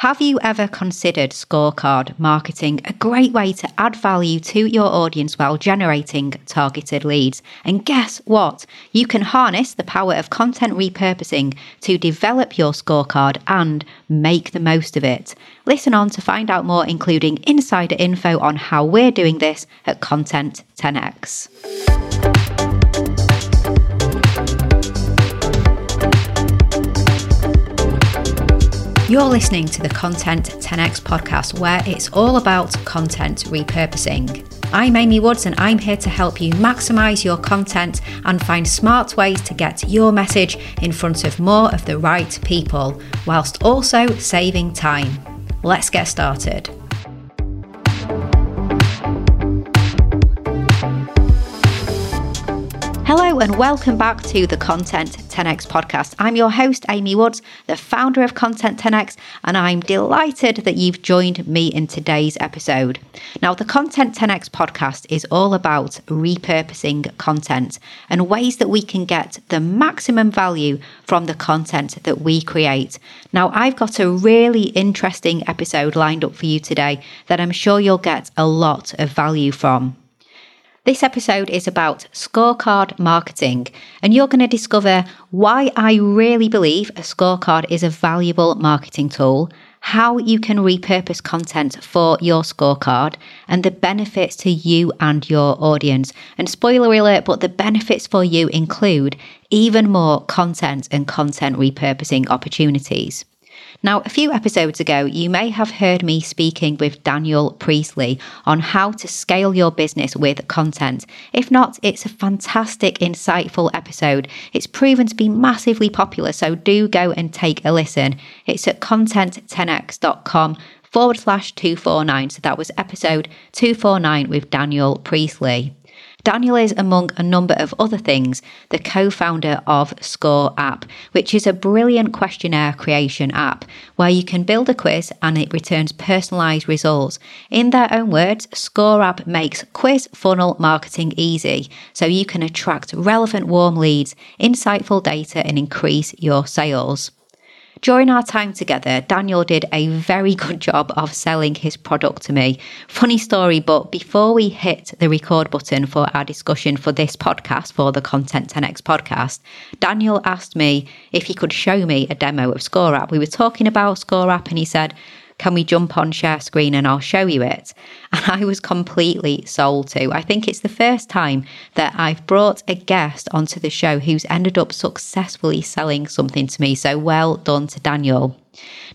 Have you ever considered scorecard marketing a great way to add value to your audience while generating targeted leads? And guess what? You can harness the power of content repurposing to develop your scorecard and make the most of it. Listen on to find out more, including insider info on how we're doing this at Content 10x. You're listening to the Content 10x podcast, where it's all about content repurposing. I'm Amy Woods, and I'm here to help you maximize your content and find smart ways to get your message in front of more of the right people, whilst also saving time. Let's get started. Hello, and welcome back to the Content 10x podcast. I'm your host, Amy Woods, the founder of Content 10x, and I'm delighted that you've joined me in today's episode. Now, the Content 10x podcast is all about repurposing content and ways that we can get the maximum value from the content that we create. Now, I've got a really interesting episode lined up for you today that I'm sure you'll get a lot of value from. This episode is about scorecard marketing, and you're going to discover why I really believe a scorecard is a valuable marketing tool, how you can repurpose content for your scorecard, and the benefits to you and your audience. And spoiler alert, but the benefits for you include even more content and content repurposing opportunities. Now, a few episodes ago, you may have heard me speaking with Daniel Priestley on how to scale your business with content. If not, it's a fantastic, insightful episode. It's proven to be massively popular, so do go and take a listen. It's at content10x.com forward slash 249. So that was episode 249 with Daniel Priestley. Daniel is, among a number of other things, the co founder of Score App, which is a brilliant questionnaire creation app where you can build a quiz and it returns personalized results. In their own words, Score App makes quiz funnel marketing easy so you can attract relevant warm leads, insightful data, and increase your sales. During our time together, Daniel did a very good job of selling his product to me. Funny story, but before we hit the record button for our discussion for this podcast, for the Content 10x podcast, Daniel asked me if he could show me a demo of Score App. We were talking about Score App, and he said, can we jump on share screen and I'll show you it? And I was completely sold to. I think it's the first time that I've brought a guest onto the show who's ended up successfully selling something to me. So well done to Daniel.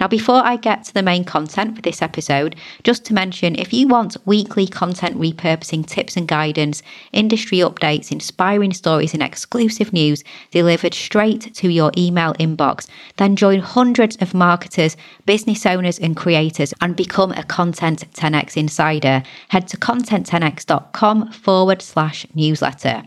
Now, before I get to the main content for this episode, just to mention if you want weekly content repurposing tips and guidance, industry updates, inspiring stories, and exclusive news delivered straight to your email inbox, then join hundreds of marketers, business owners, and creators and become a Content 10x insider. Head to content10x.com forward slash newsletter.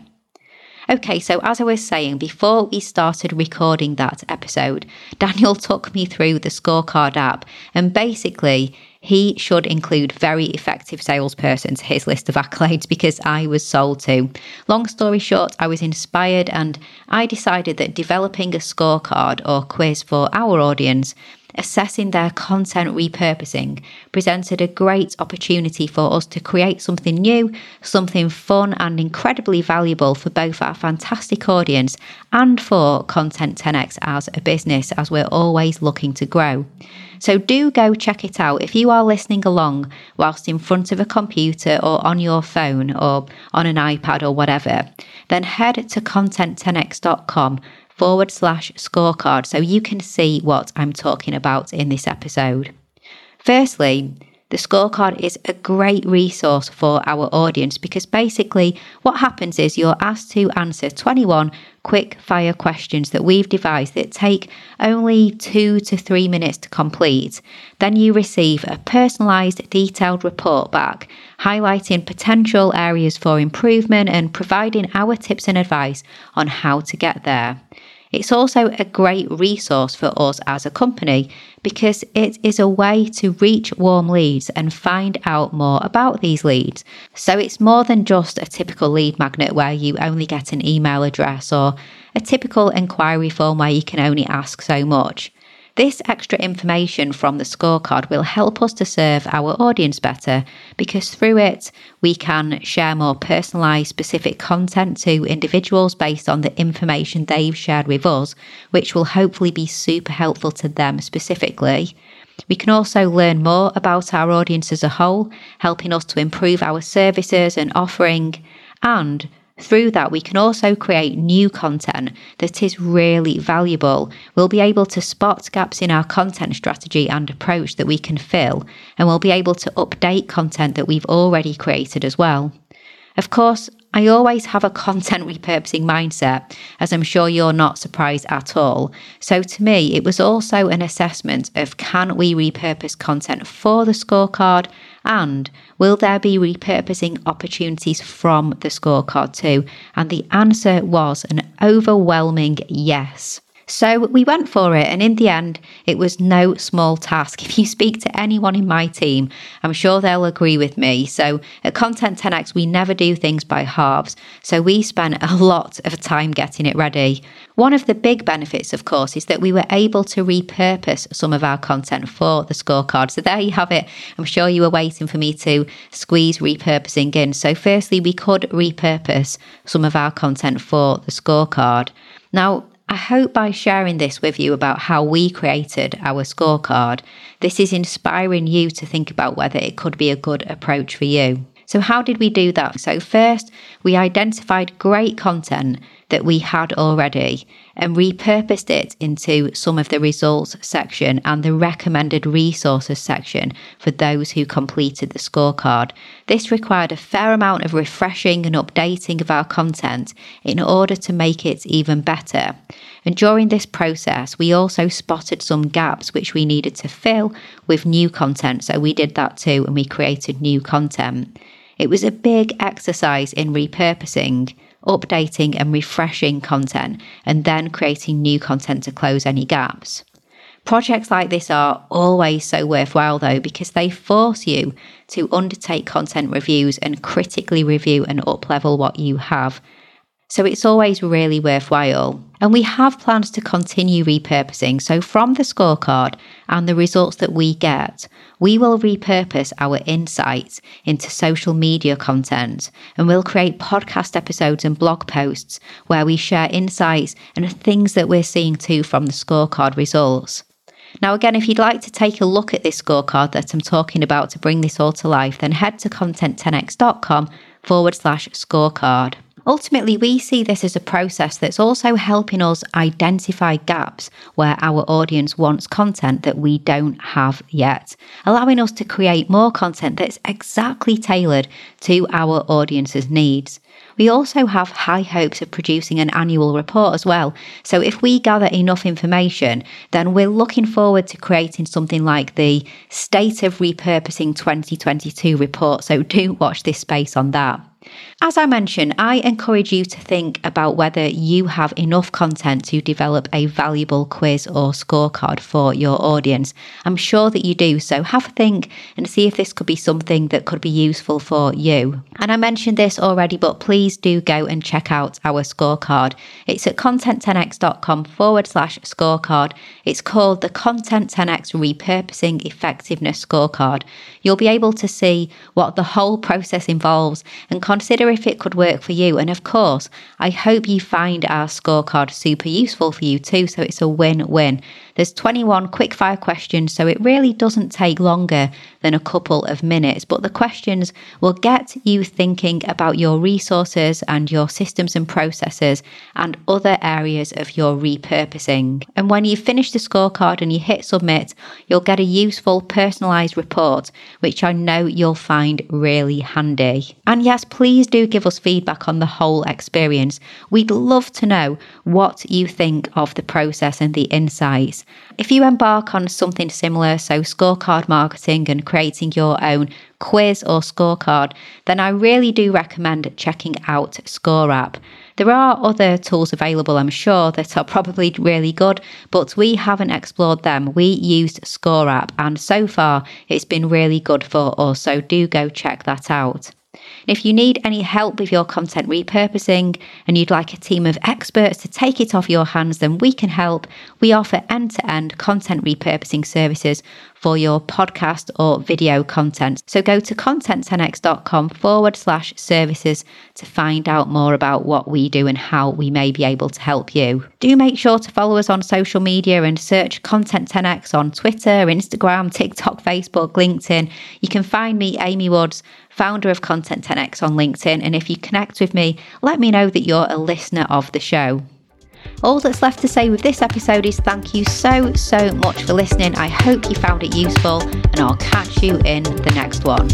Okay, so as I was saying, before we started recording that episode, Daniel took me through the scorecard app, and basically, he should include very effective salesperson to his list of accolades because I was sold to. Long story short, I was inspired and I decided that developing a scorecard or quiz for our audience assessing their content repurposing presented a great opportunity for us to create something new, something fun and incredibly valuable for both our fantastic audience and for Content 10x as a business, as we're always looking to grow. So do go check it out if you are listening along whilst in front of a computer or on your phone or on an iPad or whatever. Then head to content10x.com forward slash scorecard so you can see what I'm talking about in this episode. Firstly, the scorecard is a great resource for our audience because basically what happens is you're asked to answer 21 quick fire questions that we've devised that take only two to three minutes to complete. Then you receive a personalised, detailed report back highlighting potential areas for improvement and providing our tips and advice on how to get there. It's also a great resource for us as a company because it is a way to reach warm leads and find out more about these leads. So it's more than just a typical lead magnet where you only get an email address or a typical inquiry form where you can only ask so much. This extra information from the scorecard will help us to serve our audience better because through it, we can share more personalised, specific content to individuals based on the information they've shared with us, which will hopefully be super helpful to them specifically. We can also learn more about our audience as a whole, helping us to improve our services and offering. And through that, we can also create new content that is really valuable. We'll be able to spot gaps in our content strategy and approach that we can fill, and we'll be able to update content that we've already created as well. Of course, I always have a content repurposing mindset, as I'm sure you're not surprised at all. So to me, it was also an assessment of can we repurpose content for the scorecard and will there be repurposing opportunities from the scorecard too? And the answer was an overwhelming yes. So we went for it, and in the end, it was no small task. If you speak to anyone in my team, I'm sure they'll agree with me. So at Content 10x, we never do things by halves. So we spent a lot of time getting it ready. One of the big benefits, of course, is that we were able to repurpose some of our content for the scorecard. So there you have it. I'm sure you were waiting for me to squeeze repurposing in. So, firstly, we could repurpose some of our content for the scorecard. Now, I hope by sharing this with you about how we created our scorecard, this is inspiring you to think about whether it could be a good approach for you. So, how did we do that? So, first, we identified great content that we had already and repurposed it into some of the results section and the recommended resources section for those who completed the scorecard. This required a fair amount of refreshing and updating of our content in order to make it even better. And during this process, we also spotted some gaps which we needed to fill with new content. So we did that too and we created new content. It was a big exercise in repurposing, updating and refreshing content, and then creating new content to close any gaps. Projects like this are always so worthwhile though because they force you to undertake content reviews and critically review and uplevel what you have so it's always really worthwhile. And we have plans to continue repurposing. So from the scorecard and the results that we get, we will repurpose our insights into social media content and we'll create podcast episodes and blog posts where we share insights and things that we're seeing too from the scorecard results. Now, again, if you'd like to take a look at this scorecard that I'm talking about to bring this all to life, then head to content10x.com forward slash scorecard. Ultimately, we see this as a process that's also helping us identify gaps where our audience wants content that we don't have yet, allowing us to create more content that's exactly tailored to our audience's needs. We also have high hopes of producing an annual report as well. So, if we gather enough information, then we're looking forward to creating something like the State of Repurposing 2022 report. So, do watch this space on that. As I mentioned, I encourage you to think about whether you have enough content to develop a valuable quiz or scorecard for your audience. I'm sure that you do, so have a think and see if this could be something that could be useful for you. And I mentioned this already, but please do go and check out our scorecard. It's at content10x.com forward slash scorecard. It's called the Content 10x Repurposing Effectiveness Scorecard. You'll be able to see what the whole process involves and consider if it could work for you. And of course, I hope you find our scorecard super useful for you too. So it's a win win. There's 21 quickfire questions, so it really doesn't take longer than a couple of minutes. But the questions will get you thinking about your resources and your systems and processes and other areas of your repurposing. And when you finish the scorecard and you hit submit, you'll get a useful personalized report, which I know you'll find really handy. And yes, please do give us feedback on the whole experience. We'd love to know what you think of the process and the insights. If you embark on something similar, so scorecard marketing and creating your own quiz or scorecard, then I really do recommend checking out ScoreApp. There are other tools available, I'm sure, that are probably really good, but we haven't explored them. We used ScoreApp, and so far it's been really good for us, so do go check that out. If you need any help with your content repurposing and you'd like a team of experts to take it off your hands, then we can help. We offer end to end content repurposing services for your podcast or video content. So go to content10x.com forward slash services to find out more about what we do and how we may be able to help you. Do make sure to follow us on social media and search Content 10x on Twitter, Instagram, TikTok, Facebook, LinkedIn. You can find me, Amy Woods, founder of Content 10x on LinkedIn. And if you connect with me, let me know that you're a listener of the show. All that's left to say with this episode is thank you so, so much for listening. I hope you found it useful, and I'll catch you in the next one.